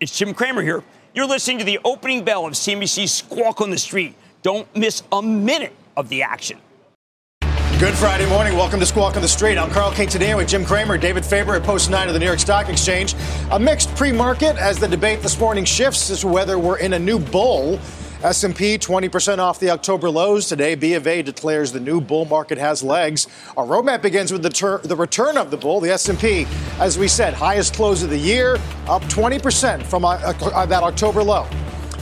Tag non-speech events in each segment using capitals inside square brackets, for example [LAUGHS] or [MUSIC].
It's Jim Cramer here. You're listening to the opening bell of CNBC's Squawk on the Street. Don't miss a minute of the action. Good Friday morning. Welcome to Squawk on the Street. I'm Carl King today with Jim Cramer, David Faber at Post 9 of the New York Stock Exchange. A mixed pre-market as the debate this morning shifts as to whether we're in a new bull. S&P 20% off the October lows today. B of A declares the new bull market has legs. Our roadmap begins with the, ter- the return of the bull. The S&P, as we said, highest close of the year, up 20% from uh, uh, that October low.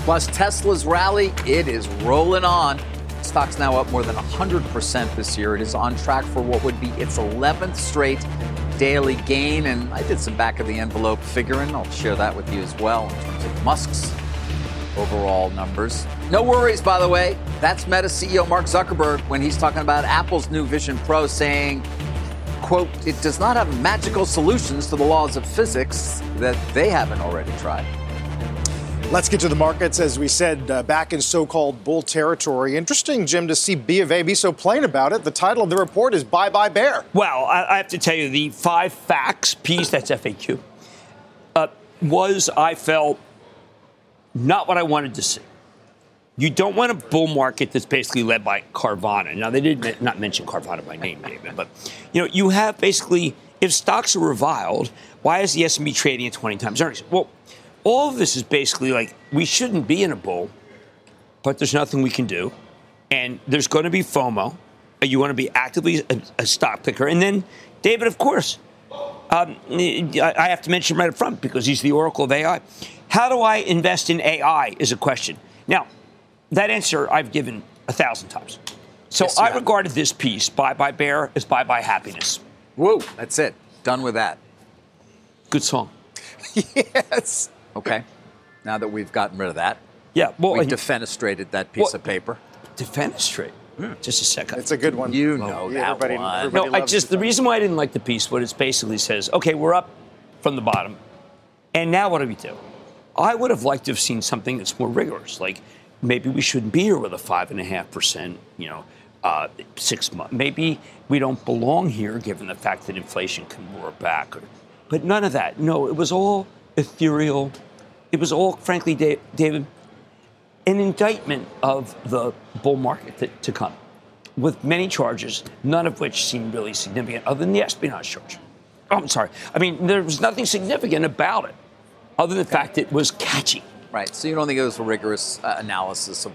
Plus Tesla's rally, it is rolling on. Stock's now up more than 100% this year. It is on track for what would be its 11th straight daily gain. And I did some back of the envelope figuring. I'll share that with you as well in terms of Musk's overall numbers. No worries, by the way. That's Meta CEO Mark Zuckerberg when he's talking about Apple's new Vision Pro, saying, quote, it does not have magical solutions to the laws of physics that they haven't already tried. Let's get to the markets. As we said, uh, back in so called bull territory. Interesting, Jim, to see B of A be so plain about it. The title of the report is Bye Bye Bear. Well, I, I have to tell you, the five facts piece, that's FAQ, uh, was, I felt, not what I wanted to see. You don't want a bull market that's basically led by Carvana. Now, they did not mention Carvana by name, [LAUGHS] David, but you know, you have basically, if stocks are reviled, why is the S&P trading at 20 times earnings? Well, all of this is basically like we shouldn't be in a bull, but there's nothing we can do. And there's going to be FOMO. You want to be actively a, a stock picker. And then, David, of course, um, I have to mention right up front because he's the oracle of AI. How do I invest in AI is a question. Now, that answer I've given a thousand times. So yes, I have. regarded this piece, Bye Bye Bear, as Bye Bye Happiness. Whoa, that's it. Done with that. Good song. [LAUGHS] yes. Okay. Now that we've gotten rid of that. Yeah. Well, we defenestrated that piece well, of paper. Defenestrate. Mm. Just a second. It's a good one. You know yeah, that everybody, one. Everybody no, I just the reason why I didn't like the piece, what it basically says, okay, we're up from the bottom, and now what do we do? I would have liked to have seen something that's more rigorous, like maybe we shouldn't be here with a five and a half percent, you know, uh, six months. Maybe we don't belong here, given the fact that inflation can roar back. Or, but none of that. No, it was all ethereal it was all, frankly, David, an indictment of the bull market to, to come, with many charges, none of which seemed really significant, other than the espionage charge. Oh, I'm sorry. I mean, there was nothing significant about it, other than the fact it was catchy. Right. So you don't think it was a rigorous uh, analysis of,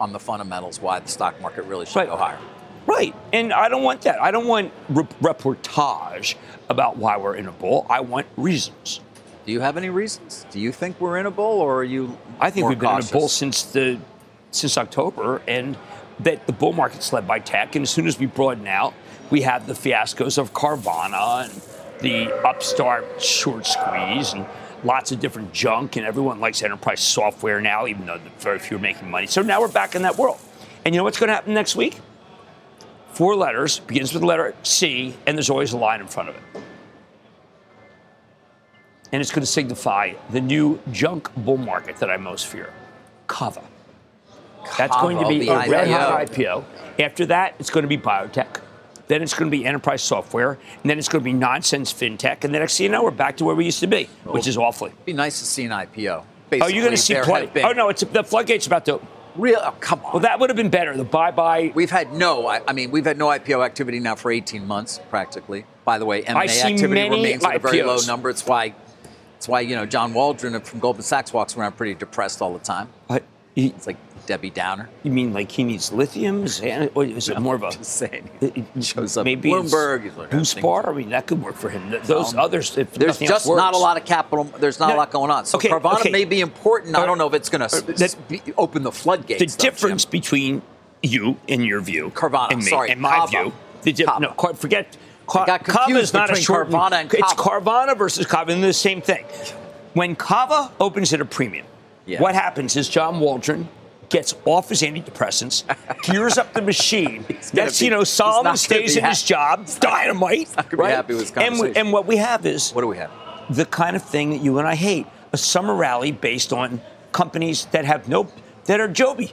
on the fundamentals why the stock market really should right. go higher? Right. And I don't want that. I don't want re- reportage about why we're in a bull. I want reasons. Do you have any reasons? Do you think we're in a bull, or are you? I think we've cautious? been in a bull since the since October, and that the bull market's led by tech. And as soon as we broaden out, we have the fiascos of Carvana and the upstart short squeeze and lots of different junk. And everyone likes enterprise software now, even though very few are making money. So now we're back in that world. And you know what's going to happen next week? Four letters begins with the letter C, and there's always a line in front of it and it's going to signify the new junk bull market that I most fear. Cava. That's going to be a red hot IPO. After that, it's going to be biotech. Then it's going to be enterprise software, and then it's going to be nonsense fintech, and then next thing you know, we're back to where we used to be, which is awfully. It'd be nice to see an IPO. Basically, oh, you're going to see plenty. Oh no, it's the floodgates about to. Real? Oh, come on. Well, that would have been better. The bye bye. We've had no. I, I, mean, we've had no IPO activity now for 18 months, practically. By the way, M&A activity remains at a very low number. It's why it's why, you know, John Waldron from Goldman Sachs walks around pretty depressed all the time. Uh, he, it's like Debbie Downer. You mean like he needs lithium? Is it more of a. Just saying. It, [LAUGHS] shows up maybe Bloomberg. Boost Bar? I mean, that could work for him. Those um, others, if There's just not a lot of capital. There's not no, a lot going on. So okay, Carvana okay. may be important. I don't know if it's going to open the floodgates. The though, difference Jim. between you, in your view, Carvana, and me, sorry, and my Cava. view. The di- no, forget Car- got Cava is not a short. Carvana and Cava. It's Carvana versus Cava, and the same thing. When Cava opens at a premium, Yeah. what happens is John Waldron gets off his antidepressants, [LAUGHS] gears up the machine. Next, be- you know, Solomon stays in his job, dynamite. not gonna be right? happy with this and, and what we have is What do we have? the kind of thing that you and I hate a summer rally based on companies that have no, that are Joby,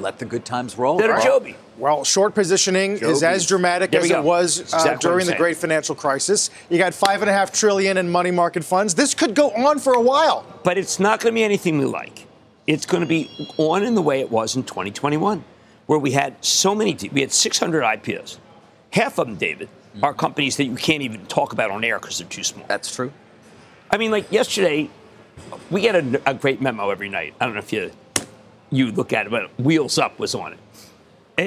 Let the good times roll. that are. Joby. Well, short positioning is as dramatic as go. it was uh, exactly during the great financial crisis. You got five and a half trillion in money market funds. This could go on for a while. But it's not going to be anything we like. It's going to be on in the way it was in 2021, where we had so many, we had 600 IPOs. Half of them, David, are companies that you can't even talk about on air because they're too small. That's true. I mean, like yesterday, we get a, a great memo every night. I don't know if you you look at it, but Wheels Up was on it.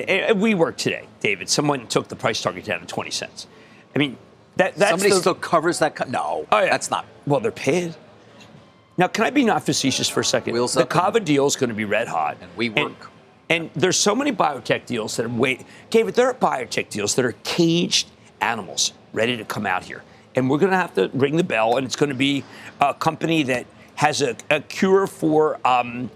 And, and WeWork today, David. Someone took the price target down to 20 cents. I mean, that, that's Somebody the, still covers that. Co- no, Oh, yeah. that's not. Well, they're paid. Now, can I be not facetious for a second? Wheels the Cava deal is going to be red hot. And WeWork. And, there's so many biotech deals that are wait. David, there are biotech deals that are caged animals ready to come out here, and we're going to have to ring the bell. And it's going to be a company that has a, a cure for um,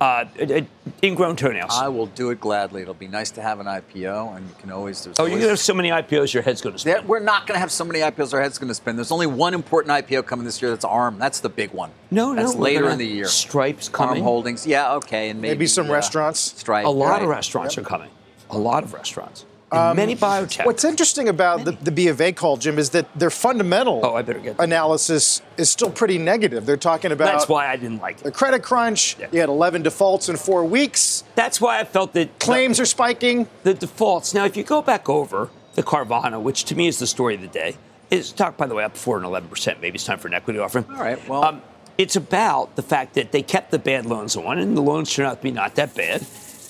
uh, uh, ingrown toenails. I will do it gladly. It'll be nice to have an IPO, and you can always. There's oh, you're going to have so many IPOs, your head's going to There- spin. we're not going to have so many IPOs our head's going to spin. There's only one important IPO coming this year. That's ARM. That's the big one. No, no, That's we're later in the year. Stripes coming. ARM. Holdings. Yeah, okay, and maybe, Maybe some uh, restaurants. Stripe. A lot right. of restaurants are coming. A lot of restaurants. And um, many biotech. What's interesting about the, the B of A call, Jim, is that their fundamental Oh, I better get analysis is still pretty negative. They're talking about That's why I didn't like it. the credit crunch. Yeah. You had 11 defaults in four weeks. That's why I felt that Claims are spiking. the defaults. Now, if you go back over the Carvana, which to me is the story of the day, is stock, by the way, up 4 and 11%. Maybe it's time for an equity offering. All right, well- um, it's about the fact that they kept the bad loans on, and the loans turned out to be not that bad,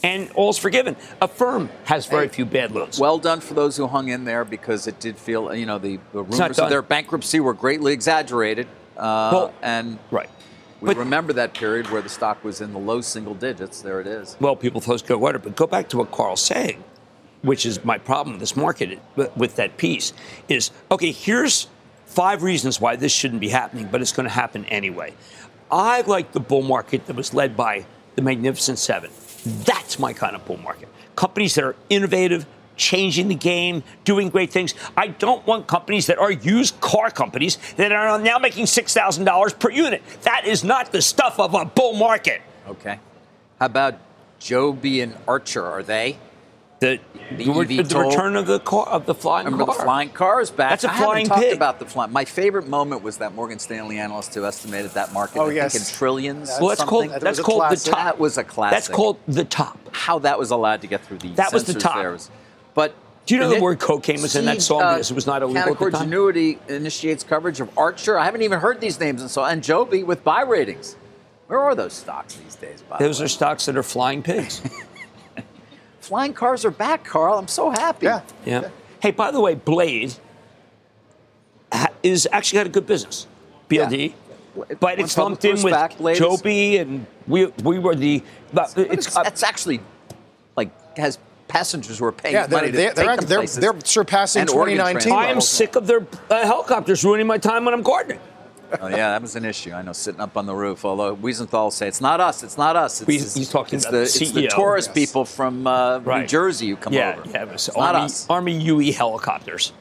and all's forgiven. A firm has very few bad loans. Well done for those who hung in there because it did feel, you know, the, the rumors of their bankruptcy were greatly exaggerated. Uh, Well, and right. we But- remember that period where the stock was in the low single digits. There it is. well, people thought it was good water. But go back to what Carl's saying, which is my problem with this market with- with that piece, is okay, here's five reasons why this shouldn't be happening, but it's going to happen anyway. I like the bull market that was led by the Magnificent Seven. That's my kind of bull market. Companies that are innovative, changing the game, doing great things. I don't want companies that are used car companies that are now making $6,000 per unit. That is not the stuff of a bull market. Okay. How about Joby and Archer? Are they? The, The the, re- the return of the car of the flying Remember car. the flying car is back. That's a I haven't flying talked pig. about the flying. My favorite moment was that Morgan Stanley analyst who estimated that market. Oh, I yes. think in trillions. Well, that's called something. That that's was called the top. That was a classic. That's called the top. how that was allowed to get through the That was the top. there was- but Do you know the it- word cocaine was in that See, uh, song because it was not illegal at the Canaccord time? Genuity initiates coverage of Archer. I haven't even heard these names and so and Joby with buy ratings. Where are those stocks these days? By Those the way? are stocks that are flying pigs. [LAUGHS] flying cars are back, Carl. I'm so happy. Yeah. yeah. Hey, by the way, Blade is actually got a good business. BLD. It But went it's lumped in public with back, Blade Joby, and we we were the. But But it's it's, uh, that's actually like has passengers who are paying Yeah, they're, money to they're, take they're, them they're, they're surpassing 2019 I am sick of their uh, helicopters ruining my time when I'm gardening. [LAUGHS] Oh yeah, that was an issue. I know, sitting up on the roof. Although Wiesenthal say it's not us, it's not us. It's, He's- he's talking it's about the, the it's the tourist Yes. people from uh, New Jersey who come yeah, over. yeah, it was it's not us. Army UE helicopters.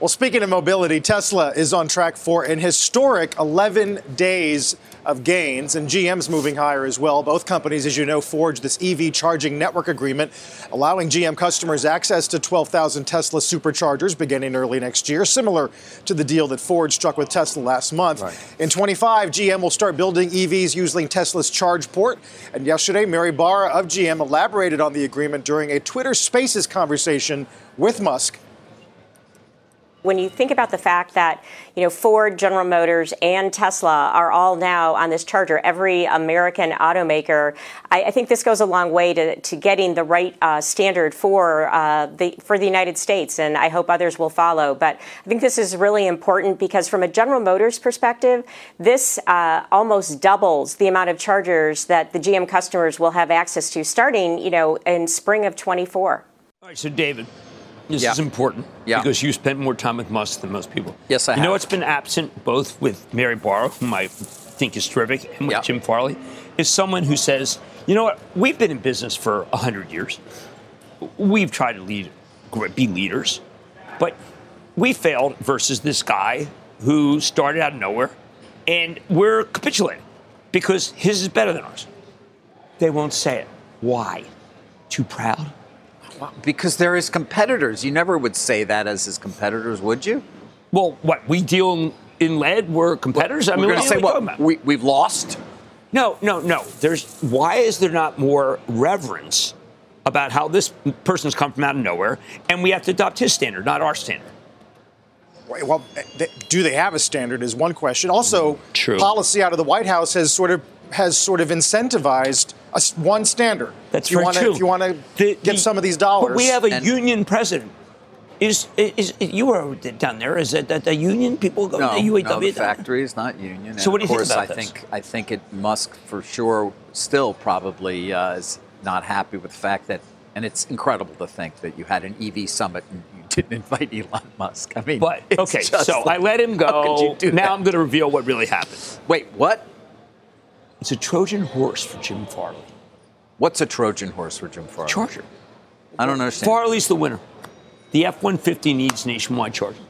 Well, speaking of mobility, Tesla is on track for an historic 11 days of gains, and GM's moving higher as well. Both companies, as you know, forged this EV charging network agreement, allowing GM customers access to 12,000 Tesla superchargers beginning early next year, similar to the deal that Ford struck with Tesla last month. In 25, GM will start building EVs using Tesla's charge port. And yesterday, Mary Barra of GM elaborated on the agreement during a Twitter Spaces conversation with Musk when you think about the fact that you know Ford, General Motors, and Tesla are all now on this charger, every American automaker, I, I think this goes a long way to, to getting the right uh, standard for uh, the for the United States, and I hope others will follow. But I think this is really important because from a General Motors perspective, this uh, almost doubles the amount of chargers that the GM customers will have access to starting, you know, in spring of 24. All right, so David, this Yeah. is important Yeah. because you spent more time with Musk than most people. Yes, I You know have. what's been absent both with Mary Barra, whom I think is terrific, and with Yeah. Jim Farley, is someone who says, you know what, we've been in business for 100 years. We've tried to lead, be leaders, but we failed versus this guy who started out of nowhere, and we're capitulating because his is better than ours. They won't say it. Why? Too proud? Because they're his competitors. You never would say that as his competitors, would you? Well, what, we deal in, in lead, we're competitors? I We're mean, going to are say you talking what? We, we've lost? No, no, no. There's why is there not more reverence about how this person's come from out of nowhere, and we have to adopt his standard, not our standard. Well, eh, do they have a standard? Is one question. Also, True. policy out of the White House has sort of has sort of incentivized a s one standard. That's if you very wanna, true. If you want to get the- some of these dollars, But we have a And- union president. Is, is, is you were down there? Is it that the union people go No, to the UAW? no, the factory is not union. So what do you of think course, about I this? think I think it Musk for sure still probably uh, is not happy with the fact that, and it's incredible to think that you had an EV summit and you [LAUGHS] didn't invite Elon Musk. I mean, But okay, just so I let him how could you go. do Now that? I'm going to reveal what really happened. Wait, what? It's a Trojan horse for Jim Farley. What's a Trojan horse for Jim Farley? Charger. I don't understand. Farley's the winner. The F-150 needs nationwide charging.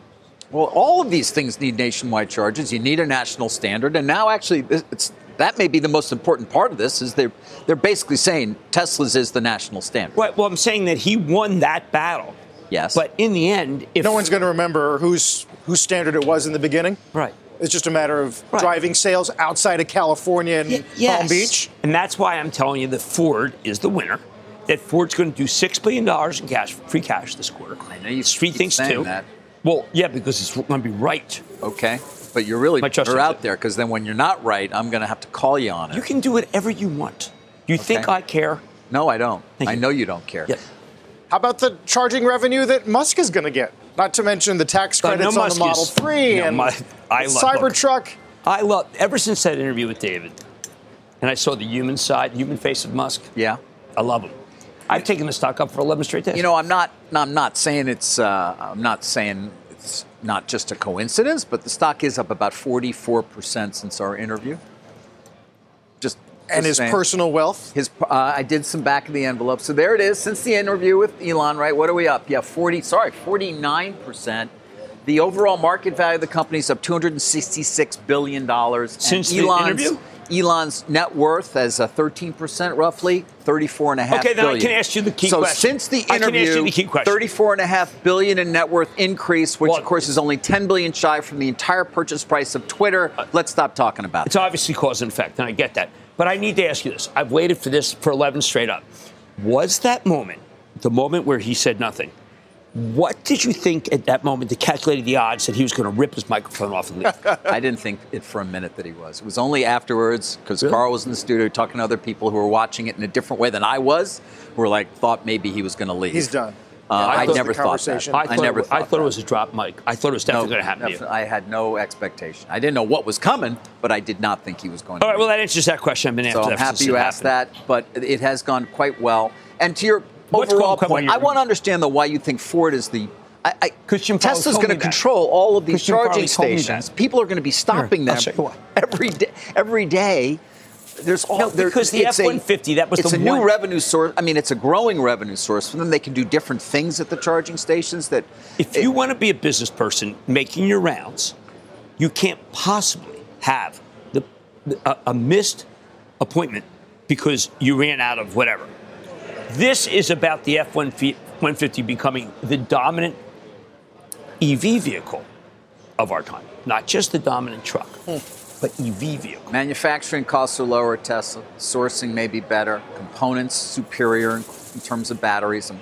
Well, all of these things need nationwide charges. You need a national standard, and now actually, it's that may be the most important part of this. Is they're they're basically saying Tesla's is the national standard. Right. Well, I'm saying that he won that battle. Yes. But in the end, if no one's going to remember whose whose standard it was in the beginning. right. It's just a matter of Right. driving sales outside of California and Y- yes. Palm Beach. And that's why I'm telling you that Ford is the winner. That Ford's going to do six billion dollars in cash, free cash this quarter. I know you Street keep thinks too. that. Well, yeah, because it's going to be right. Okay, but you're really My trust you're out it. there because then when you're not right, I'm going to have to call you on it. You can do whatever you want. You think I care? no, I don't. Thank I you. know you don't care. Yes. How about the charging revenue that Musk is going to get? Not to mention the tax Uh, no, credits on the Model is- 3 no, and my- I love- look. Cybertruck. I love ever since that interview with David, and I saw the human side, human face of Musk. Yeah. I love him. I've taken the stock up for 11 straight days. You know, I'm not. I'm not saying it's. Uh, I'm not saying it's not just a coincidence, but the stock is up about 44 percent since our interview. Just And his saying. personal wealth. His, uh, I did some back of the envelope. So there it is. Since the interview with Elon, right? What are we up? Yeah, 40, sorry, 49%. The overall market value of the company is up $266 billion. Since And the Elon's, interview? Elon's net worth as a 13% roughly, 34 and a half Okay, then I can ask you the key so question. since the I can ask you interview, the 34 and a half billion in net worth increase, which Well- of course is only 10 billion shy from the entire purchase price of Twitter. Let's stop talking about It's it. It's obviously cause and effect, and I get that. But I need to ask you this. I've waited for this for 11 straight up. Was that moment, the moment where he said nothing, what did you think at that moment that calculated the odds that he was going to rip his microphone off and leave? [LAUGHS] I didn't think it for a minute that he was. It was only afterwards because Really? Carl was in the studio talking to other people who were watching it in a different way than I was, who were like thought maybe he was going to leave. He's done. Uh, Yeah, I never thought that. conversation- I, I, thought never it, thought I thought that. it was a drop mic. I thought it was definitely going to happen to I had no expectation. I didn't know what was coming, but I did not think he was going to. All right, well, that answers that question. I've been So after I'm that happy you asked happened. that, but it has gone quite well. And to your What's overall going point, I want to understand though why you think Ford is the. I, I, 'Cause Jim Farley Tesla's going me to that. control all of these Jim Farley charging told stations. People are going to be stopping Here, them show you why. every day. Every day. There's all No, there- because the it's a- F-150, that was it's the a new revenue source. I mean, it's a growing revenue source for them. They can do different things at the charging stations. That If it- you want to be a business person making your rounds, you can't possibly have the, a, a missed appointment because you ran out of whatever. This is about the F 150 becoming the dominant EV vehicle of our time, not just the dominant truck, hmm. But EV vehicle. Manufacturing costs are lower at Tesla. Sourcing may be better. Components superior in, in terms of batteries and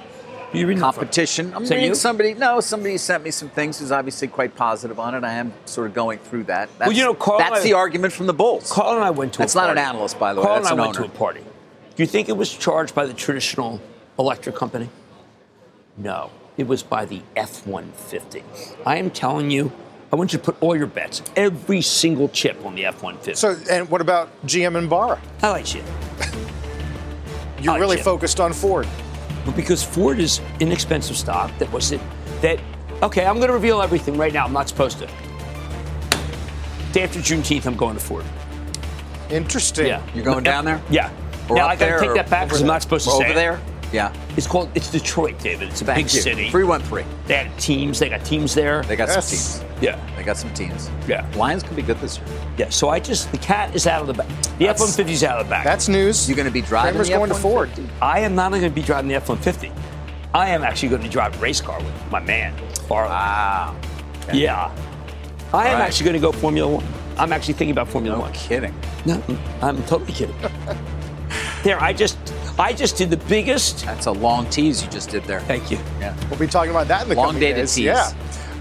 You reading competition. I'm reading you? somebody. No, somebody sent me some things. Who's obviously quite positive on it. I am sort of going through that. That's, you know, Carl, that's I- the argument from the Bulls. Carl and I went to That's a not party. an analyst, by the way. Carl That's and I an went owner. to a party. Do you think it was charged by the traditional electric company? No, it was by the F 150. I am telling you, I want you to put all your bets, every single chip on the F 150. So, and what about GM and Barra? I like you. [LAUGHS] You're Oh, really Jim. focused on Ford. But because Ford is inexpensive stock, that was it. That, okay, I'm going to reveal everything right now. I'm not supposed to. Day after Juneteenth, I'm going to Ford. Interesting. Yeah. You're going down there? Yeah. Or now up I got there to take that back because I'm not supposed to Or say over it. There? Yeah. It's called. It's Detroit, David. It's a Thank big you. city. 313. They had teams. They got teams there. They got Yes. some teams. yeah. They got some teams. Yeah. Lions can be good this year. Yeah. So I just the cat is out of the back. The F That's- one fifty is out of the back. That's news. You're going to be driving Cramer's the going to Ford. I am not going to be driving the F one fifty. I am actually going to drive a race car with my man Farley. Wow. Yeah. I am Right. actually going to go Formula One. I'm actually thinking about Formula No One. kidding. No, I'm totally kidding. [LAUGHS] there, I just, I just did the biggest. That's a long tease you just did there. Thank you. Yeah. We'll be talking about that in the Long coming dated days. tease. Yeah.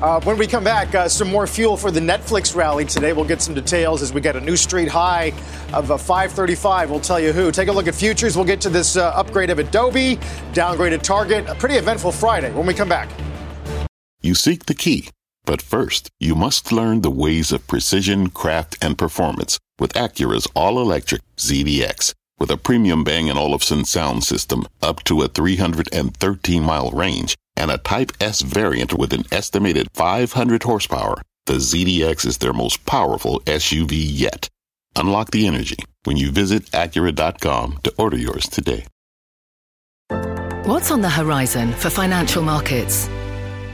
Uh, when we come back, uh, some more fuel for the Netflix rally today. We'll get some details as we get a new street high of uh, 535. We'll tell you who. Take a look at futures. We'll get to this uh, upgrade of Adobe, downgraded Target. A pretty eventful Friday when we come back. You seek the key, but first, you must learn the ways of precision, craft, and performance with Acura's all-electric ZDX. With a premium Bang & Olufsen sound system up to a 313-mile range and a Type S variant with an estimated 500 horsepower, the ZDX is their most powerful SUV yet. Unlock the energy when you visit Acura.com to order yours today. What's on the horizon for financial markets?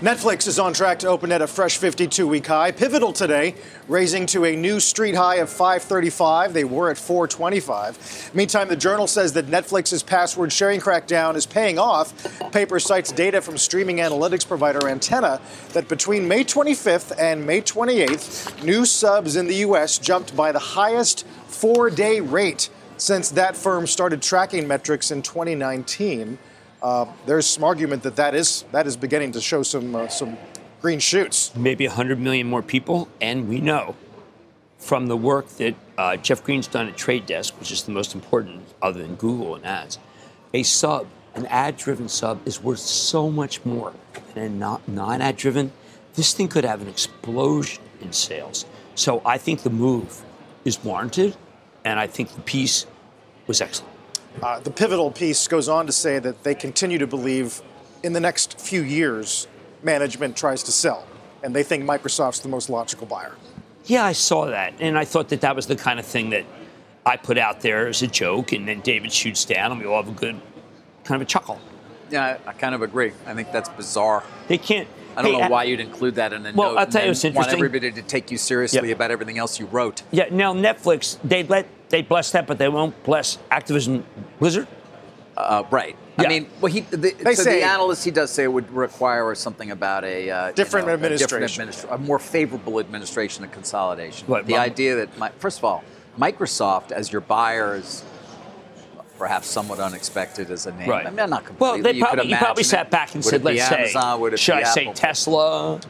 Netflix is on track to open at a fresh 52 week high. Pivotal today, raising to a new street high of 535. They were at 425. Meantime, the Journal says that Netflix's password sharing crackdown is paying off. Paper cites data from streaming analytics provider Antenna that between May 25th and May 28th, new subs in the U.S. jumped by the highest four day rate since that firm started tracking metrics in 2019. Uh, there's some argument that that is that is beginning to show some uh, some green shoots. Maybe 100 million more people, and we know from the work that uh, Jeff Green's done at Trade Desk, which is the most important other than Google and ads, a sub, an ad-driven sub, is worth so much more than a not, non-ad driven. This thing could have an explosion in sales. So I think the move is warranted, and I think the piece was excellent. Uh, the pivotal piece goes on to say that they continue to believe in the next few years, management tries to sell, and they think Microsoft's the most logical buyer. Yeah, I saw that, and I thought that that was the kind of thing that I put out there as a joke, and then David shoots down, and we all have a good kind of a chuckle. Yeah, I, I kind of agree. I think that's bizarre. They can't. I don't hey, know why you'd include that in a Well, note. I'll tell you and what's then Want interesting. everybody to take you seriously Yep. about everything else you wrote. Yeah, now Netflix they let they bless that, but they won't bless Activision Blizzard. Uh, right. I mean, well, he the, They so say- the analyst he does say it would require something about a uh, you Different know, a administration. different administra- a more favorable administration and consolidation. Right, the well- idea that my, first of all, Microsoft as your buyer is perhaps somewhat unexpected as a name. Right. I mean, not completely. Well, they you could probably, you probably sat back and Would said, it "Let's say, Amazon? Would it should be I say Apple? Tesla?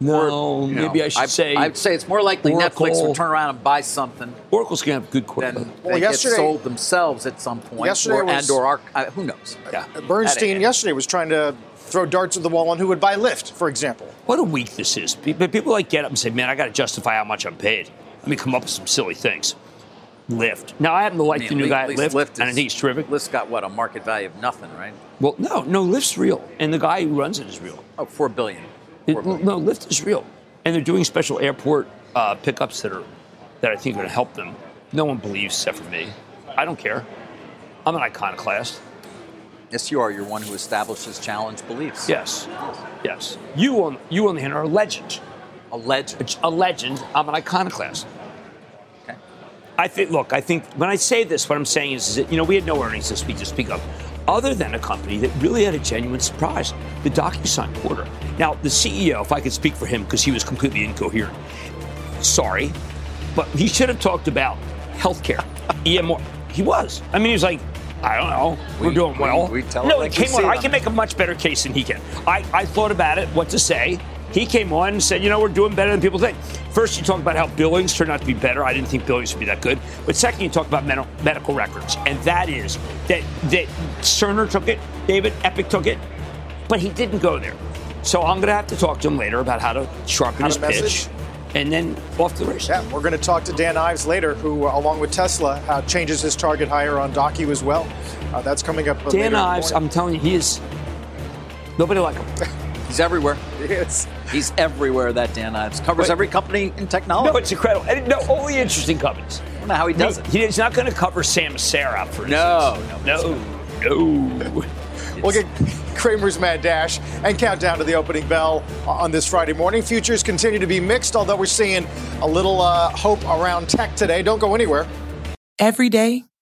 No, Or, you know, maybe I should I- say I'd say it's more likely Netflix Oracle. would turn around and buy something Oracle's going to have good quarter. than Well, they yesterday- get sold themselves at some point, Yesterday or, was- and or arc, uh, who knows? yeah. Bernstein yesterday was trying to throw darts at the wall on who would buy Lyft, for example. What a week this is. Pe- But people like get up and say, "Man, I got to justify how much I'm paid." Let me come up with some silly things. Lyft. Now I happen to like I mean, the new guy at least Lyft, Lyft and I think he's terrific. Lyft's got what a market value of nothing, right? Well, no, no, Lyft's real, and the guy who runs it is real. Oh, four billion. It- no, Lyft is real, and they're doing special airport uh, pickups that are that I think are going to help them. No one believes except for me. I don't care. I'm an iconoclast. Yes, you are. You're one who establishes challenge beliefs. Yes, yes. You on you on the hand are a legend. A legend. A legend. I'm an iconoclast. Okay. I think. Look, I think when I say this, what I'm saying is, is that you know we had no earnings this week to speak of, other than a company that really had a genuine surprise, the DocuSign quarter. Now, the CEO, if I could speak for him, because he was completely incoherent. Sorry, but he should have talked about healthcare. [LAUGHS] EMR. He was. I mean, he was like, I don't know. We're We- doing we- well. we tell it no, like it we came on. I can make a much better case than he can. I, I thought about it, what to say. He came on and said, you know, we're doing better than people think. First, you talk about how billings turned out to be better. I didn't think billings would be that good. But second, you talk about med- medical records. And that is that, that Cerner took it, David Epic took it, but he didn't go there. So I'm going to have to talk to him later about how to sharpen How his to message? pitch. And then off to the race. Yeah, we're going to talk to Dan Ives later, who, uh, along with Tesla, uh, changes his target higher on Docu as well. Uh, that's coming up. uh, later Dan Ives. I'm telling you, he is nobody like him. [LAUGHS] He's everywhere. Yes. He's everywhere, that Dan Ives. Covers But- every company in technology. No, it's incredible. And no, only interesting companies. I don't know how he does it. He's not going to cover Samsara, for No, instance. no, no. We'll get Cramer's Mad Dash and countdown to the opening bell on this Friday morning. Futures continue to be mixed, although we're seeing a little uh, hope around tech today. Don't go anywhere. Every day,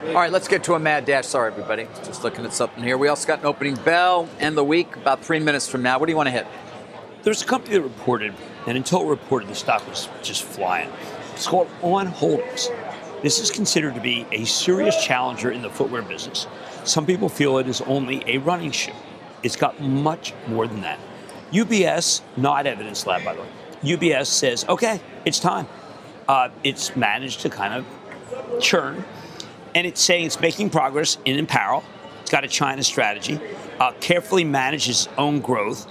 All right, let's get to a mad dash. Sorry, everybody. Just looking at something here. We also got an opening bell and the week about three minutes from now. What do you want to hit? There's a company that reported, and until it reported, the stock was just flying. It's called On Holdings. This is considered to be a serious challenger in the footwear business. Some people feel it is only a running shoe. It's got much more than that. UBS, not Evidence Lab, by the way. UBS says, okay, it's time. Uh, it's managed to kind of churn, and it's saying it's making progress in apparel. It's got a China strategy, uh, carefully manages its own growth.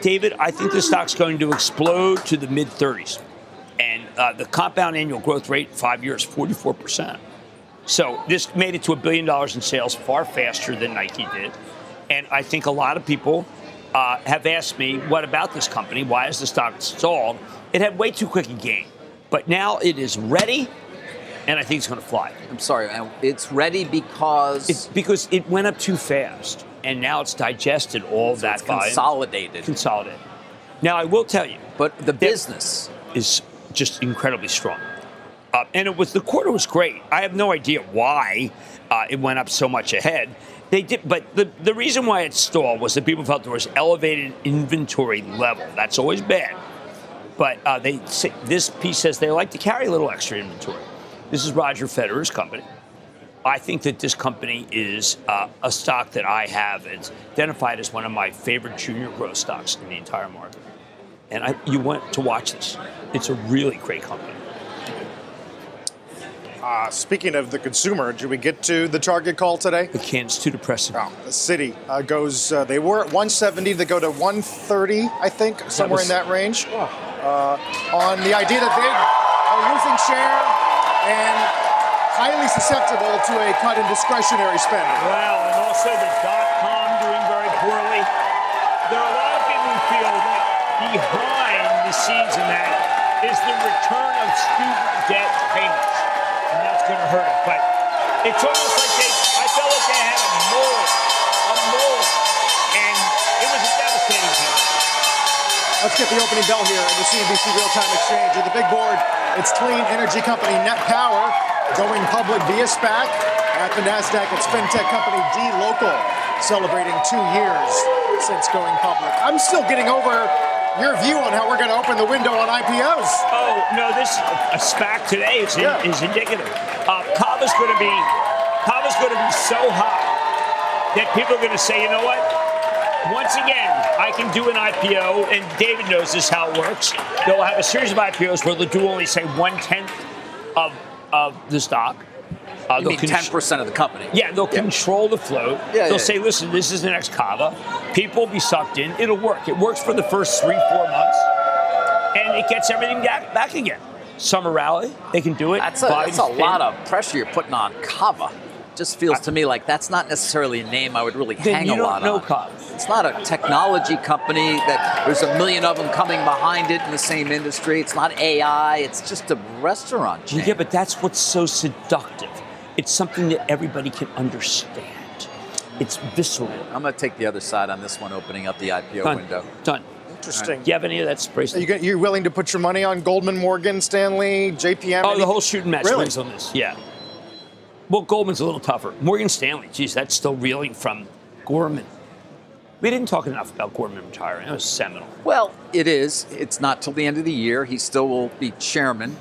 David, I think the stock's going to explode to the mid 30s. And uh, the compound annual growth rate, five years, 44%. So this made it to a billion dollars in sales far faster than Nike did. And I think a lot of people uh, have asked me, what about this company? Why is the stock stalled? It had way too quick a gain. But now it is ready, and I think it's going to fly. I'm sorry. It's ready because It's because it went up too fast, and now it's digested all that it's volume. consolidated. Consolidated. Now, I will tell you, But the business, is just incredibly strong. Uh, and it was the quarter was great. I have no idea why uh, it went up so much ahead. They did, but the, the reason why it stalled was that people felt there was elevated inventory level. That's always bad. But uh, they say, this piece says they like to carry a little extra inventory. This is Roger Federer's company. I think that this company is uh, a stock that I have it's identified as one of my favorite junior growth stocks in the entire market. And I, you want to watch this. It's a really great company. Uh, speaking of the consumer, did we get to the target call today? The can's too depressing. Oh, the Citi uh, goes, uh, they were at 170, they go to 130, I think, somewhere was- in that range. Uh, on the idea that they are losing share and highly susceptible to a cut in discretionary spending. Well, and also the dot com doing very poorly. There are a lot of people who feel that behind the scenes in that is the return of student debt payments. And that's going to hurt it. But it's almost like Let's get the opening bell here in the CNBC Real Time Exchange. At the big board, it's clean energy company Net Power going public via SPAC. At the NASDAQ, it's fintech company D Local celebrating two years since going public. I'm still getting over your view on how we're going to open the window on IPOs. Oh no, this a SPAC today is, Yeah. is indicative. Uh, Cava's going to be Cava's going to be so hot that people are going to say, you know what? Once again, I can do an IPO, and David knows this how it works. They'll have a series of IPOs where they'll do only say one tenth of of the stock. Uh, they'll con- 10% of the company. yeah, they'll control the float. Yeah, they'll yeah, say, yeah. listen, this is the next Cava. People will be sucked in. It'll work. It works for the first three, four months. And it gets everything back, back again. Summer rally, they can do it. That's a, that's a lot of pressure you're putting on Cava. Just feels to me like that's not necessarily a name I would really Then hang you a don't lot know on. Cava. It's not a technology company that there's a million of them coming behind it in the same industry. It's not AI. It's just a restaurant chain. Yeah, but that's what's so seductive. It's something that everybody can understand. It's visceral. I'm going to take the other side on this one, opening up the IPO Done. window. Done. Interesting. Do you have any of that spray Are you, you're willing to put your money on Goldman, Morgan, Stanley, JPM? Oh, any- the whole shooting match Really? wins on this. Yeah. Well, Goldman's a little tougher. Morgan Stanley, geez, that's still reeling from Gorman. We didn't talk enough about Gorman retiring. It was seminal. Well, it is. It's not till the end of the year. He still will be chairman.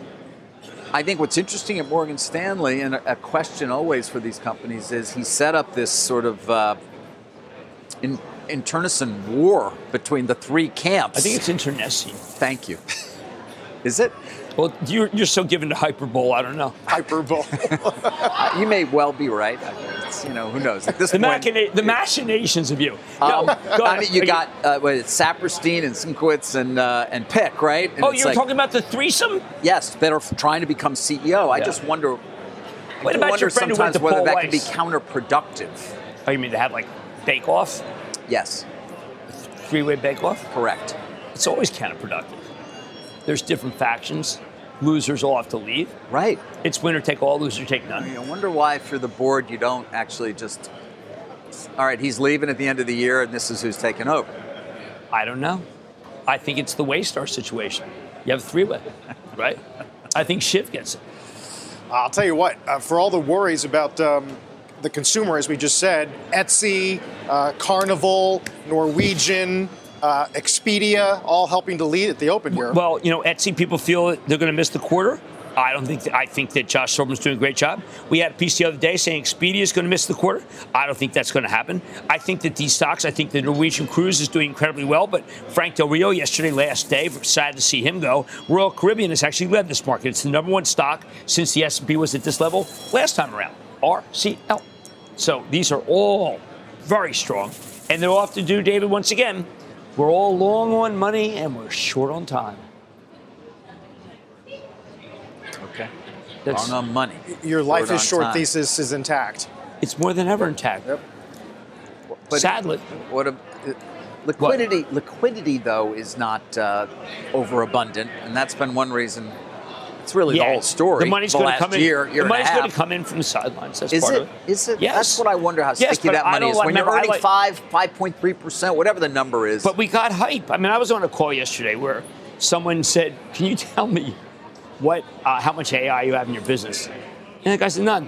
I think what's interesting at Morgan Stanley, and a, question always for these companies, is he set up this sort of uh, in, internecine war between the three camps. I think it's internecine. Thank you. [LAUGHS] is it? Well, you're, you're so given to hyperbole. I don't know. Hyperbole. [LAUGHS] You may well be right. It's, you know, who knows? At this The, point, machina- the machinations of you. Um, No, go I ahead. mean, you got uh, what, Saperstein and Simkowitz and uh, and Pick, right? And Oh, you're like- talking about the threesome? Yes, that are trying to become CEO. I just wonder. What do about wonder your friend who went sometimes to whether Paul that can be counterproductive. Oh, you mean to have like bake off? Yes, Three way bake off? correct. It's always counterproductive. There's different factions. Losers all have to leave. Right. It's winner take all, loser take none. I wonder why, if you're the board, you don't actually just. All right, he's leaving at the end of the year, and this is who's taking over. I don't know. I think it's the Waystar situation. You have a three way, [LAUGHS] right? I think Shiv gets it. I'll tell you what, uh, for all the worries about um, the consumer, as we just said, Etsy, uh, Carnival, Norwegian, uh, Expedia, all helping to lead at the open here. Well, you know, Etsy people feel they're going to miss the quarter. I don't think. That, I think that Josh Silverman's doing a great job. We had a piece the other day saying Expedia is going to miss the quarter. I don't think that's going to happen. I think that these stocks. I think the Norwegian Cruise is doing incredibly well. But Frank Del Rio yesterday, last day, sad to see him go. Royal Caribbean has actually led this market. It's the number one stock since the S&P was at this level last time around. RCL. So these are all very strong, and they're off to do, David, once again. We're all long on money and we're short on time. Okay. That's- Long on money. Your life Short is short time. thesis is intact. It's more than ever intact. But Sadly. What a, liquidity, liquidity though is not uh, overabundant, and that's been one reason. It's really the whole story. The money's going to come in. year, year the money's going to come in from the sidelines. That's Is part it? of it. Is it? Yes. That's what I wonder how Yes, sticky that money is. When you're earning like- five, five point three percent, whatever the number is. But we got hype. I mean, I was on a call yesterday where someone said, "Can you tell me what, uh, how much AI you have in your business?" And the guy said, "None."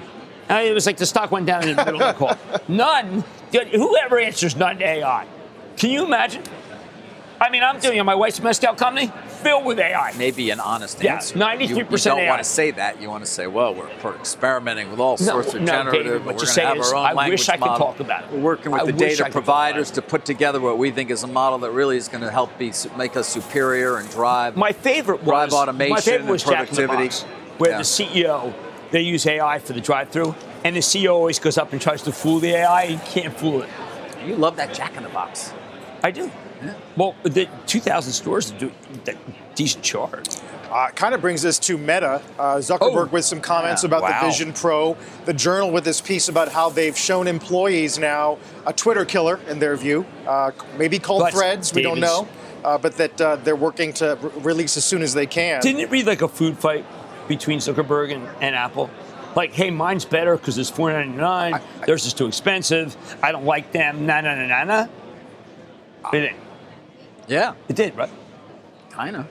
And it was like the stock went down in the middle of the call. [LAUGHS] None. Whoever answers none to AI. Can you imagine? I mean, I'm doing my wife's a mezcal company filled with AI. maybe an honest Yeah, answer. 93% You, you don't AI. want to say that. You want to say, well, we're experimenting with all sorts of no, generative. David, but what we're you're going to saying have is, our own I language wish I could model. talk about it. We're working with I the data providers to put together what we think is a model that really is going to help be make us superior and drive. My favorite drive was automation My favorite and was Jack in the productivity. Box, where Yeah. the CEO they use AI for the drive-through, and the CEO always goes up and tries to fool the AI. He can't fool it. You love that Jack in the Box. I do. Well, the 2,000 stores do that decent chart. Uh, kind of brings us to Meta. Uh, Zuckerberg Oh. with some comments Yeah, about wow. the Vision Pro. The Journal with this piece about how they've shown employees now a Twitter killer in their view. Uh, maybe called But Threads, we don't know. Uh, but that uh, they're working to re- release as soon as they can. Didn't it read like a food fight between Zuckerberg and, and Apple? Like, hey, mine's better because it's four ninety nine. Theirs is too expensive. I don't like them. Na na na na na. It did. Yeah, It did, right? kind of.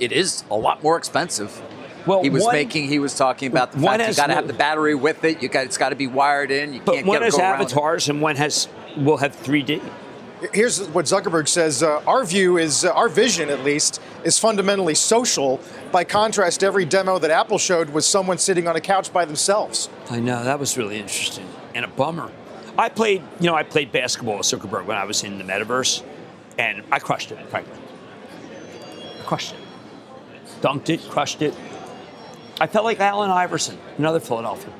It is a lot more expensive. Well, he was one- making. He was talking about the one fact you got to have the battery with it. You got it's got to be wired in. You But can't one has go avatars and one has will have 3D. Here's what Zuckerberg says uh, Our view is, uh, our vision at least, is fundamentally social. By contrast, every demo that Apple showed was someone sitting on a couch by themselves. I know that was really interesting and a bummer. I played, you know, I played basketball with Zuckerberg when I was in the metaverse, and I crushed it. Frankly, I crushed it, dunked it, crushed it. I felt like Allen Iverson, another Philadelphia.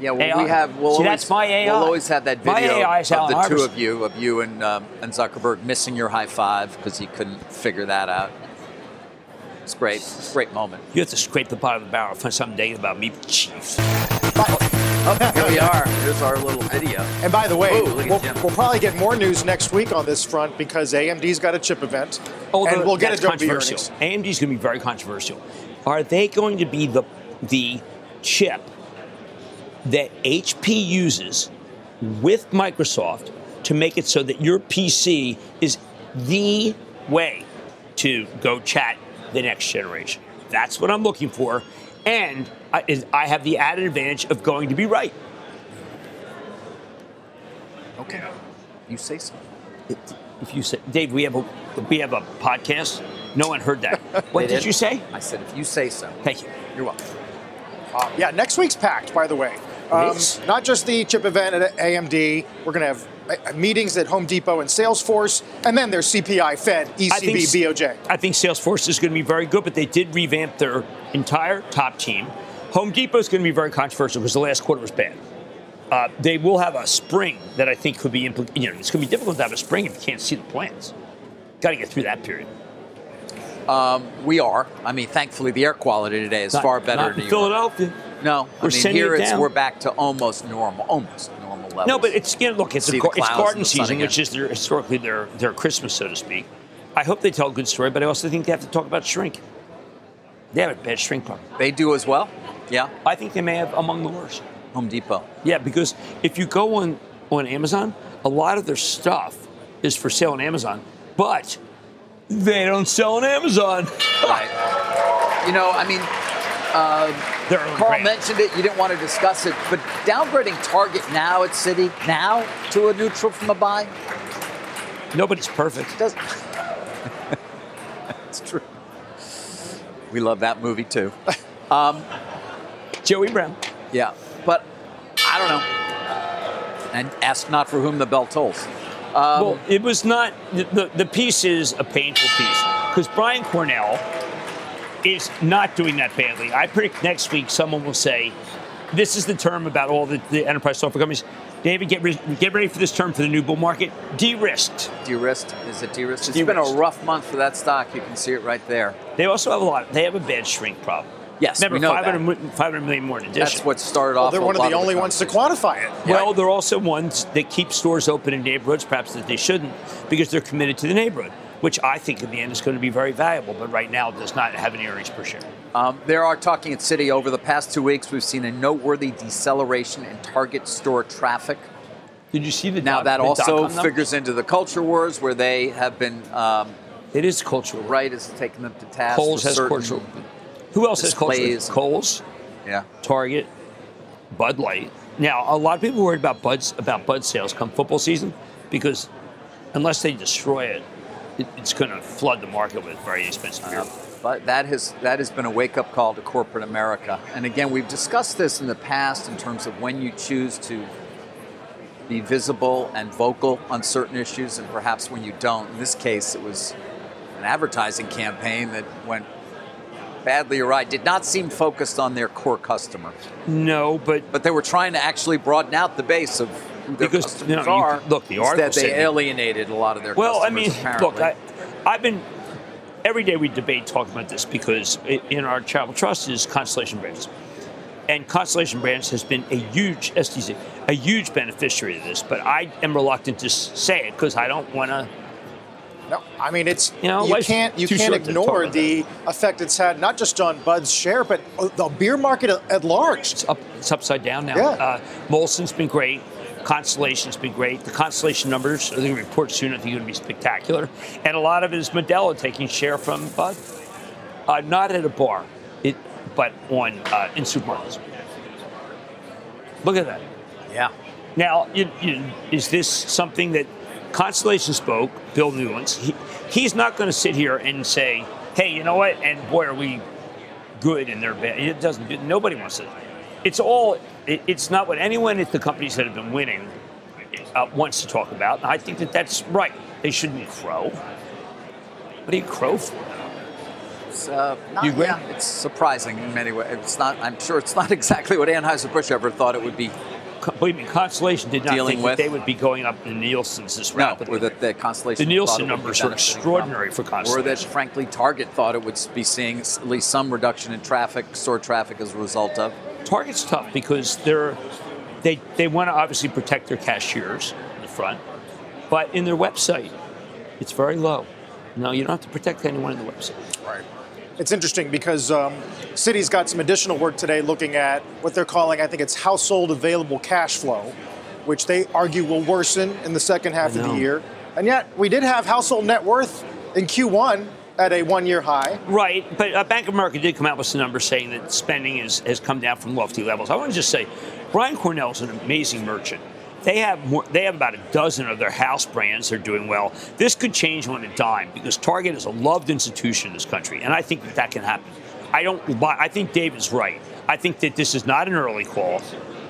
Yeah, well, AI. we have. We'll See, always, that's my AI. We'll always have that video of Allen the two of you, of you and um, and Zuckerberg missing your high five because he couldn't figure that out. It's great. It's a great moment. You have to scrape the bottom of the barrel find something negative about me, Chiefs. Oh, here we are. Here's our little video. And by the way, Oh, look at we'll, we'll probably get more news next week on this front because AMD's got a chip event. Although and we'll get that's Adobe controversial. earnings. AMD going to be very controversial. Are they going to be the the chip that HP uses with Microsoft to make it so that your PC is the way to go chat the next generation. That's what I'm looking for. And I, is- I have the added advantage of going to be right. Okay. You say so. If you say, Dave, we have a we have a podcast. No one heard that. [LAUGHS] What did did? you say? I said, if you say so. Thank you. You're welcome. Uh, yeah, next week's packed, by the way. Um, not just the chip event at AMD. We're going to have meetings at Home Depot and Salesforce, and then there's CPI, Fed, ECB, I think- BOJ. I think Salesforce is going to be very good, but they did revamp their entire top team. Home Depot is going to be very controversial because the last quarter was bad. Uh, they will have a spring that I think could be, impl- you know, it's going to be difficult to have a spring if you can't see the plans. Got to get through that period. We are. I mean, thankfully, the air quality today is Not- far better not in in New York. Philadelphia. No, We're mean, sending here it it's down. we're back to almost normal, almost normal levels. No, but it's you know, look, it's, a, it's garden and the sun season, again. which is their, historically their their Christmas, so to speak. I hope they tell a good story, but I also think they have to talk about shrink. They have a bad shrink problem. they do as well. Yeah, I think they may have among the worst. Home Depot. Yeah, because if you go on on Amazon, a lot of their stuff is for sale on Amazon, but they don't sell on Amazon. Right. You know, I mean, Uh, They're Carl mentioned it. You didn't want to discuss it, but downgrading Target now at Citi now to a neutral from a buy Nobody's perfect. does. [LAUGHS] it's true. We love that movie too. [LAUGHS] Um, Joey Brown. Yeah, but I don't know. And ask not for whom the bell tolls. Um, well, it was not. The, the, the piece is a painful piece because Brian Cornell is not doing that badly. I predict next week someone will say, "This is the term about all the, the enterprise software companies." David, get re- get ready for this term for the new bull market. De-risked. De-risked? Is it de-risked? It's been a rough month for that stock. You can see it right there. They also have a lot. They have a bad shrink problem. Yes, Remember, we know 500, that. 500 million more in addition. That's what started Well, off. they're a one of the only ones to quantify it. Well, they're also ones that keep stores open in neighborhoods, perhaps that they shouldn't, because they're committed to the neighborhood, which I think in the end is going to be very valuable, but right now does not have any earnings per share. Um, there are talking at Citi over the past two weeks. We've seen a noteworthy deceleration in Target store traffic. Did you see the Now dot- that the also figures into the culture wars, where they have been um, It is cultural. right as taking them to task. Kohl's has cultural. Who else has displays. cultural? Kohl's, Yeah, Target, Bud Light. Now, a lot of people worried about Bud's about Bud sales come football season because unless they destroy it, it it's going to flood the market with very expensive beer. Uh, but that has that has been a wake up call to corporate America. And again, we've discussed this in the past in terms of when you choose to be visible and vocal on certain issues, and perhaps when you don't. In this case, it was an advertising campaign that went badly awry. Did not seem focused on their core customer, No, but but they were trying to actually broaden out the base of Because, customers you know, you are. could- look, the article Instead, they said- alienated a lot of their customers. Well, I mean, apparently. look, I, I've been every day we debate talking about this because in our travel trust is Constellation Brands, and Constellation Brands has been a huge STC, a huge beneficiary of this. But I am reluctant to say it because I don't want to. No, I mean it's You know, you can't you can't short to talk ignore about the effect it's had not just on Bud's share but the beer market at- at large. It's up, it's upside down now. Yeah. Uh, Molson's been great. Constellation's been great. The Constellation numbers are going to report soon. I think going to be spectacular. And a lot of it is Modelo taking share from Bud. Uh, not at a bar, it, but on uh, in supermarkets. Look at that. yeah. Now, you, you, is this something that Constellation spoke, Bill Newlands? He, he's not going to sit here and say, hey, you know what? And boy, are we good and they're bad. It doesn't, nobody wants it. It's all, it, it's not what anyone at the companies that have been winning uh, wants to talk about. And I think that that's right. They shouldn't crow. What do you crow for? It's, uh, not, You agree? yeah, it's surprising in many ways. It's not. I'm sure it's not [LAUGHS] exactly what Anheuser Busch ever thought it would be. Believe me, Constellation did not Dealing think with- that they would be going up in Nielsen's this No, rapidly. or that the Constellation. The Nielsen thought it would be numbers are extraordinary from. for Constellation. Or that, frankly, Target thought it would be seeing at least some reduction in traffic, store traffic, as a result of. Target's tough because they're they they want to obviously protect their cashiers in the front, but in their website, it's very low. No, you don't have to protect anyone in the website. It's interesting because um, Citi's got some additional work today looking at what they're calling, I think it's household available cash flow, which they argue will worsen in the second half of the year. And yet, we did have household net worth in Q1 at a one-year high. Right, but uh, Bank of America did come out with some numbers saying that spending is, has come down from lofty levels. I want to just say, Brian Cornell is an amazing merchant. They have more, they have about a dozen of their house brands. They're doing well. This could change on a dime because Target is a loved institution in this country, and I think that that can happen. I don't. buy- I think David's right. I think that this is not an early call,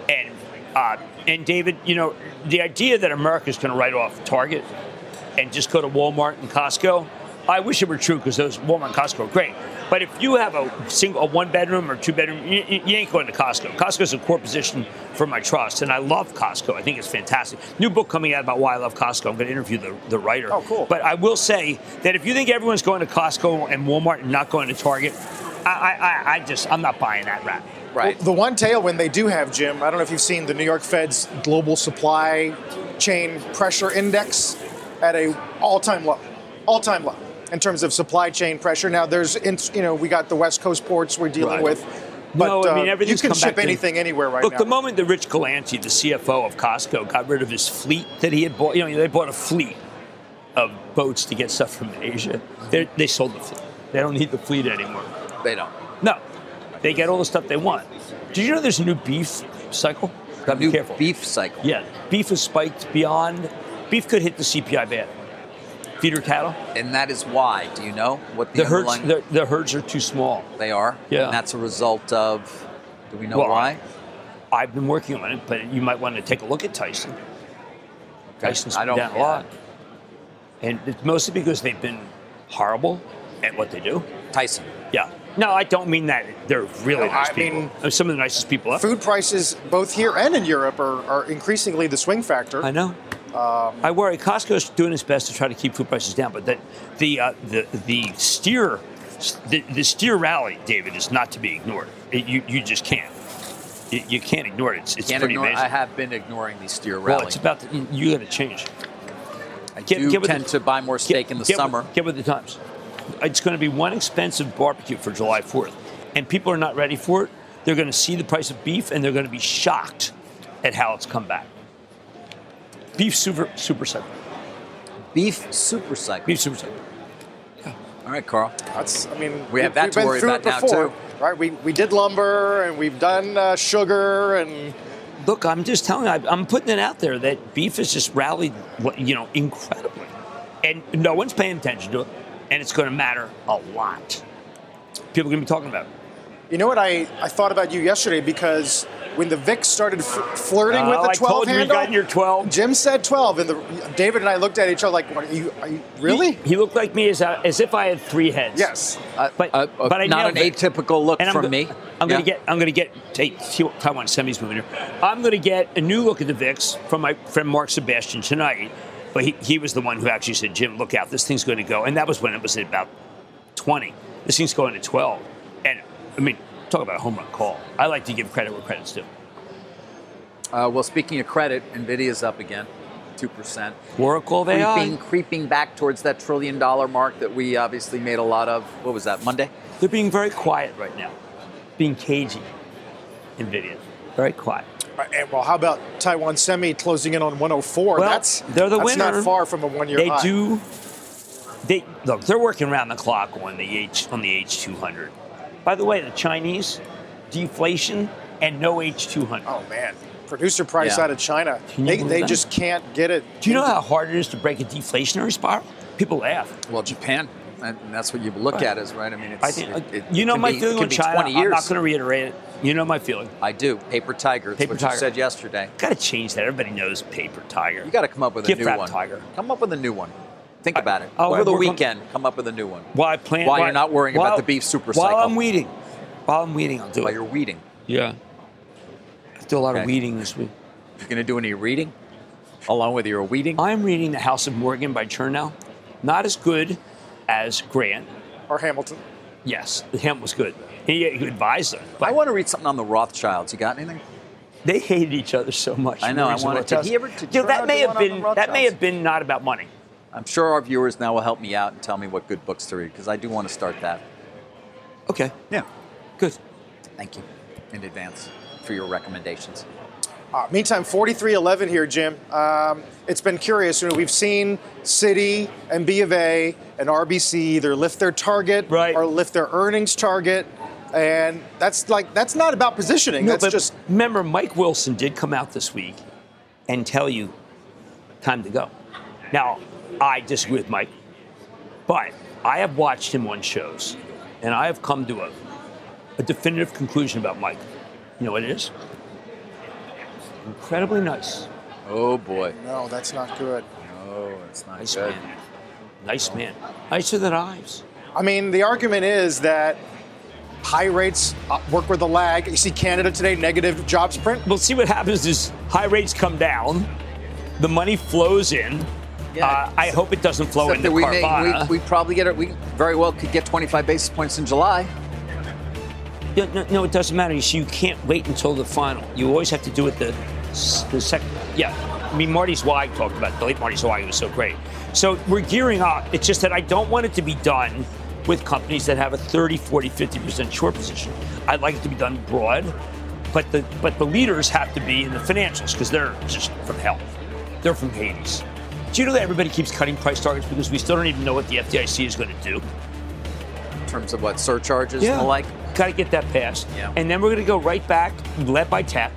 and uh, and David, you know, the idea that America is going to write off Target and just go to Walmart and Costco. I wish it were true because those Walmart and Costco are great. But if you have a single, a one bedroom or two bedroom, you, you you ain't going to Costco. Costco is a core position for my trust, and I love Costco. I think it's fantastic. New book coming out about why I love Costco. I'm going to interview the, the writer. Oh, cool. But I will say that if you think everyone's going to Costco and Walmart and not going to Target, I, I, I- I just I'm not buying that rap. Right. The one tailwind they do have, Jim, I don't know if you've seen the New York Fed's global supply chain pressure index at a all-time low, all-time low in terms of supply chain pressure. Now, there's, ins- you know, we got the West Coast ports we're dealing Right. with. But no, I mean uh, you can come ship back to- anything anywhere right Look, now. the moment that Rich Galanti, the CFO of Costco, got rid of his fleet that he had bought, you know, they bought a fleet of boats to get stuff from Asia. They, they sold the fleet. They don't need the fleet anymore. They don't. No, they get all the stuff they want. Did you know there's a new beef cycle? Gotta be careful. beef cycle. Yeah, beef has spiked beyond. Beef could hit the CPI bad. Feeder cattle. And that is why. Do you know what the, The herds, underlying the, the herds are too small. they are? Yeah. And that's a result of. Do we know Well, why? I've been working on it, but you might want to take a look at Tyson. Tyson's I been don't- down a lot. And it's mostly because they've been horrible at what they do. Tyson. Yeah. No, I don't mean that. They're really No, nice I people. mean- They're some of the nicest people ever. Food prices, both here and in Europe, are, are increasingly the swing factor. I know. I worry. Costco's doing its best to try to keep food prices down, but that the uh, the the steer the, the steer rally, David, is not to be ignored. It- you you just can't. You, you can't ignore it. It's, it's pretty ignore. amazing. I have been ignoring these steer rally. well, it's about the, you got to change. I Get- do get tend the- to buy more steak in the get with- summer. get with the times. It's going to be one expensive barbecue for July 4th, and people are not ready for it. They're going to see the price of beef, and they're going to be shocked at how it's come back. Beef super super cycle. Beef super cycle. Beef super cycle. Yeah. All right, Carl. That's, I mean, We have that to worry about it now, before, too. Right? We, we did lumber and we've done uh, sugar and Look, I'm just telling you, I- I'm putting it out there that beef has just rallied, you know, incredibly, and no one's paying attention to it, and it's going to matter a lot. People are going to be talking about it. You know what I, I thought about you yesterday because when the VIX started f- flirting with Oh, the I 12 told you we got in your 12. Jim said 12, and the, David and I looked at each other like, "What are you? Are you really?" He, he looked like me as, uh, as if I had three heads. Yes. Uh, But, uh, uh, but I not an it. atypical look And I'm me. I'm going Yeah. to get. I'm going to get. Hey, Taiwan semis moving here. I'm going to get a new look at the VIX from my friend Mark Sebastian tonight. But he, he was the one who actually said, "Jim, look out! This thing's going to go." And that was when it was at about 20. This thing's going to 12. And I mean, talk about a home run call. I like to give credit where credit's due. Uh, well, speaking of credit, Nvidia's up again, two percent. Oracle, they creeping, are. creeping back towards that trillion dollar mark that we obviously made a lot of. What was that? Monday. They're being very quiet right now, being cagey. Nvidia, very quiet. And well, how about Taiwan Semi closing in on 104? Well, that's they're the that's winner. not far from a one-year They high. do. They look. They're working around the clock on the H on the H two hundred. By the way, the Chinese deflation and no H two hundred. Oh man, producer price Yeah. out of China. They, they that? just can't get it. Do you know how hard it is to break a deflationary spiral? People laugh. Well, Japan, and that's what you look Right. at, is right. I mean, it's, I think it- it you know my be- it feeling can on China. I'm not going to reiterate it. You know my feeling. I do. Paper tiger. That's Paper what tiger. you said yesterday. Got to change that. Everybody knows paper tiger. You got to come up with a Gift new wrap one. tiger. Come up with a new one. Think I- about it. oh, Over the work on- weekend, come up with a new one. While I plan, While you're not worrying about the beef super While cycle. I'm weeding, while I'm weeding, I'll do While it. you're weeding. Yeah. I do a lot of weeding this week. You're going to do any reading along with your weeding? I'm reading The House of Morgan by Chernow. Not as good as Grant. Or Hamilton. Yes, him was good. He, he advised them. I want to read something on the Rothschilds. You got anything? they hated each other so much. I know, I Reason wanted- Rothschild. did he ever- did You know, that may have been that may have been not about money. I'm sure our viewers now will help me out and tell me what good books to read because I do want to start that. Okay, Yeah. good. Thank you in advance for your recommendations. Uh, meantime, 43-11 here, Jim. Um, it's been curious. You know, we've seen Citi and B of A and RBC either lift their target right. or lift their earnings target, and that's like that's not about positioning. No, that's but just remember Mike Wilson did come out this week and tell you time to go. Now, I disagree with Mike, but I have watched him on shows, and I have come to a, a definitive conclusion about Mike. You know what it is? Incredibly nice. Oh boy. no, that's not good. No, it's not Nice good. man. Nice man. Nicer than Ives. I mean, the argument is that high rates uh, work with a lag. You see Canada today, negative jobs print. We'll see what happens is high rates come down, the money flows in. Uh, I hope it doesn't flow Except into we, may, we, we probably get it. We very well could get 25 basis points in July. Yeah, no, no, it doesn't matter. You see, you can't wait until the final. You always have to do it the, the second. Yeah, I mean, Marty Zweig talked about it. the late Marty Zweig was so great. So we're gearing up. It's just that I don't want it to be done with companies that have a 30, 40, 50% short position. I'd like it to be done broad, but the but the leaders have to be in the financials because they're just from hell. They're from Hades. Do you know that everybody keeps cutting price targets because we still don't even know what the FDIC is going to do? In terms of what surcharges and the like. Got to get that passed. Yeah. And then we're going to go right back, led by tech.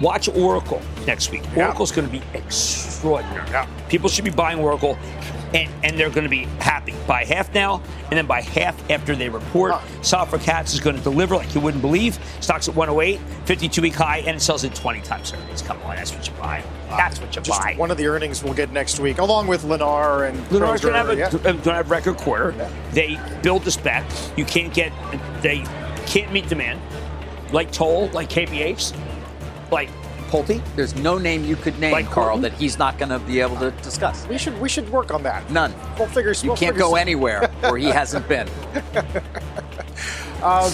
Watch Oracle next week. Yeah. Oracle's going to be extraordinary. People should be buying Oracle, and, and they're going to be happy. Buy half now, and then buy half after they report. Safra Catz is going to deliver like you wouldn't believe. Stocks at 108, 52 week high, and it sells at 20 times earnings. Come on, that's what you buy. That's what you Just buy. one of the earnings we'll get next week, along with Lennar and Lennar's going to have a yeah. Uh, going to have record quarter. They build the spec. You can't get they can't meet demand. Like Toll, like KBH, like Pulte. There's no name you could name, Like Carl, Horton? that he's not going to be able to discuss. We should we should work on that. None. We'll figure. You we'll can't figure go some- anywhere where he hasn't been. [LAUGHS] Um,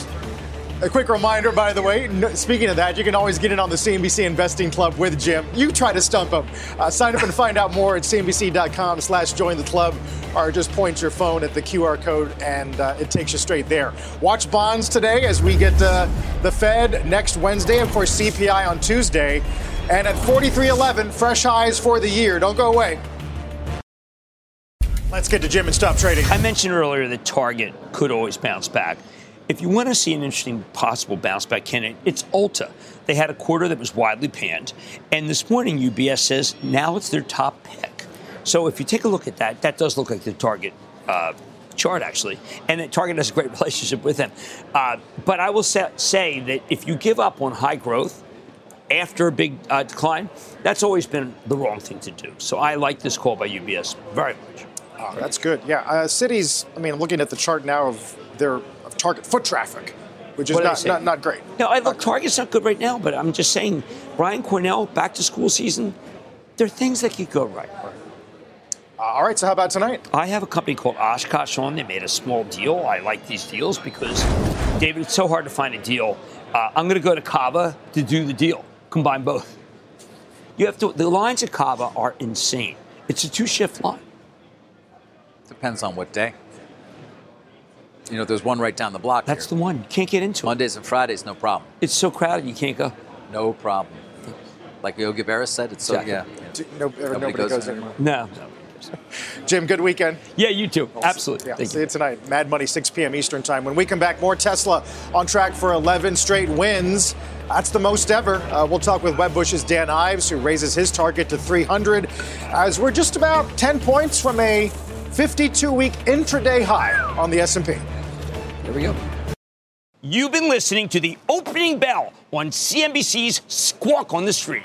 A quick reminder, by the way, speaking of that, you can always get in on the CNBC Investing Club with Jim. You try to stump him. Uh, sign up and find out more at cnbc.com slash join the club or just point your phone at the QR code and uh, it takes you straight there. Watch bonds today as we get uh, the Fed next Wednesday, and of course, CPI on Tuesday. And at 43.11, fresh highs for the year. Don't go away. Let's get to Jim and stop trading. I mentioned earlier that Target could always bounce back. If you want to see an interesting possible bounce back candidate, it's Ulta. They had a quarter that was widely panned, and this morning UBS says now it's their top pick. So if you take a look at that, that does look like the Target uh, chart actually, and Target has a great [LAUGHS] relationship with them. Uh, but I will sa- say that if you give up on high growth after a big uh, decline, that's always been the wrong thing to do. So I like this call by UBS very much. Oh, that's good. Yeah, uh, Citi's. I mean, looking at the chart now of their of target foot traffic, which is What did I not, not not great. No, I look, Target's not good right now, but I'm just saying, Brian Cornell, back to school season, there are things that could go right. Uh, all right. So how about tonight? I have a company called Oshkosh on. They made a small deal. I like these deals because, David, it's so hard to find a deal. Uh, I'm going to go to Cava to do the deal, combine both. You have to. The lines at Cava are insane. It's a two-shift line. Depends on what day. You know, there's one right down the block That's here. the one. You can't get into it. Mondays and Fridays, no problem. It's so crowded you can't go. No problem. Like Yogi Berra said, it's so, Exactly. yeah. yeah. Do- No, nobody, Nobody goes, goes anymore. No. [LAUGHS] Jim, good weekend. Yeah, you too. Absolutely. Yeah, Thank see you. you tonight. Mad Money, 6 p.m. Eastern Time. When we come back, more Tesla on track for 11 straight wins. That's the most ever. Uh, we'll talk with Wedbush's Dan Ives, who raises his target to 300, as we're just about 10 points from a 52-week intraday high on the S&P. Here we go. You've been listening to the opening bell on CNBC's Squawk on the Street.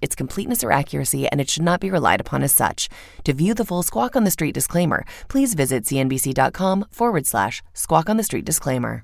its completeness or accuracy, and it should not be relied upon as such. To view the full Squawk on the Street disclaimer, please visit cnbc.com forward slash squawk on the street disclaimer.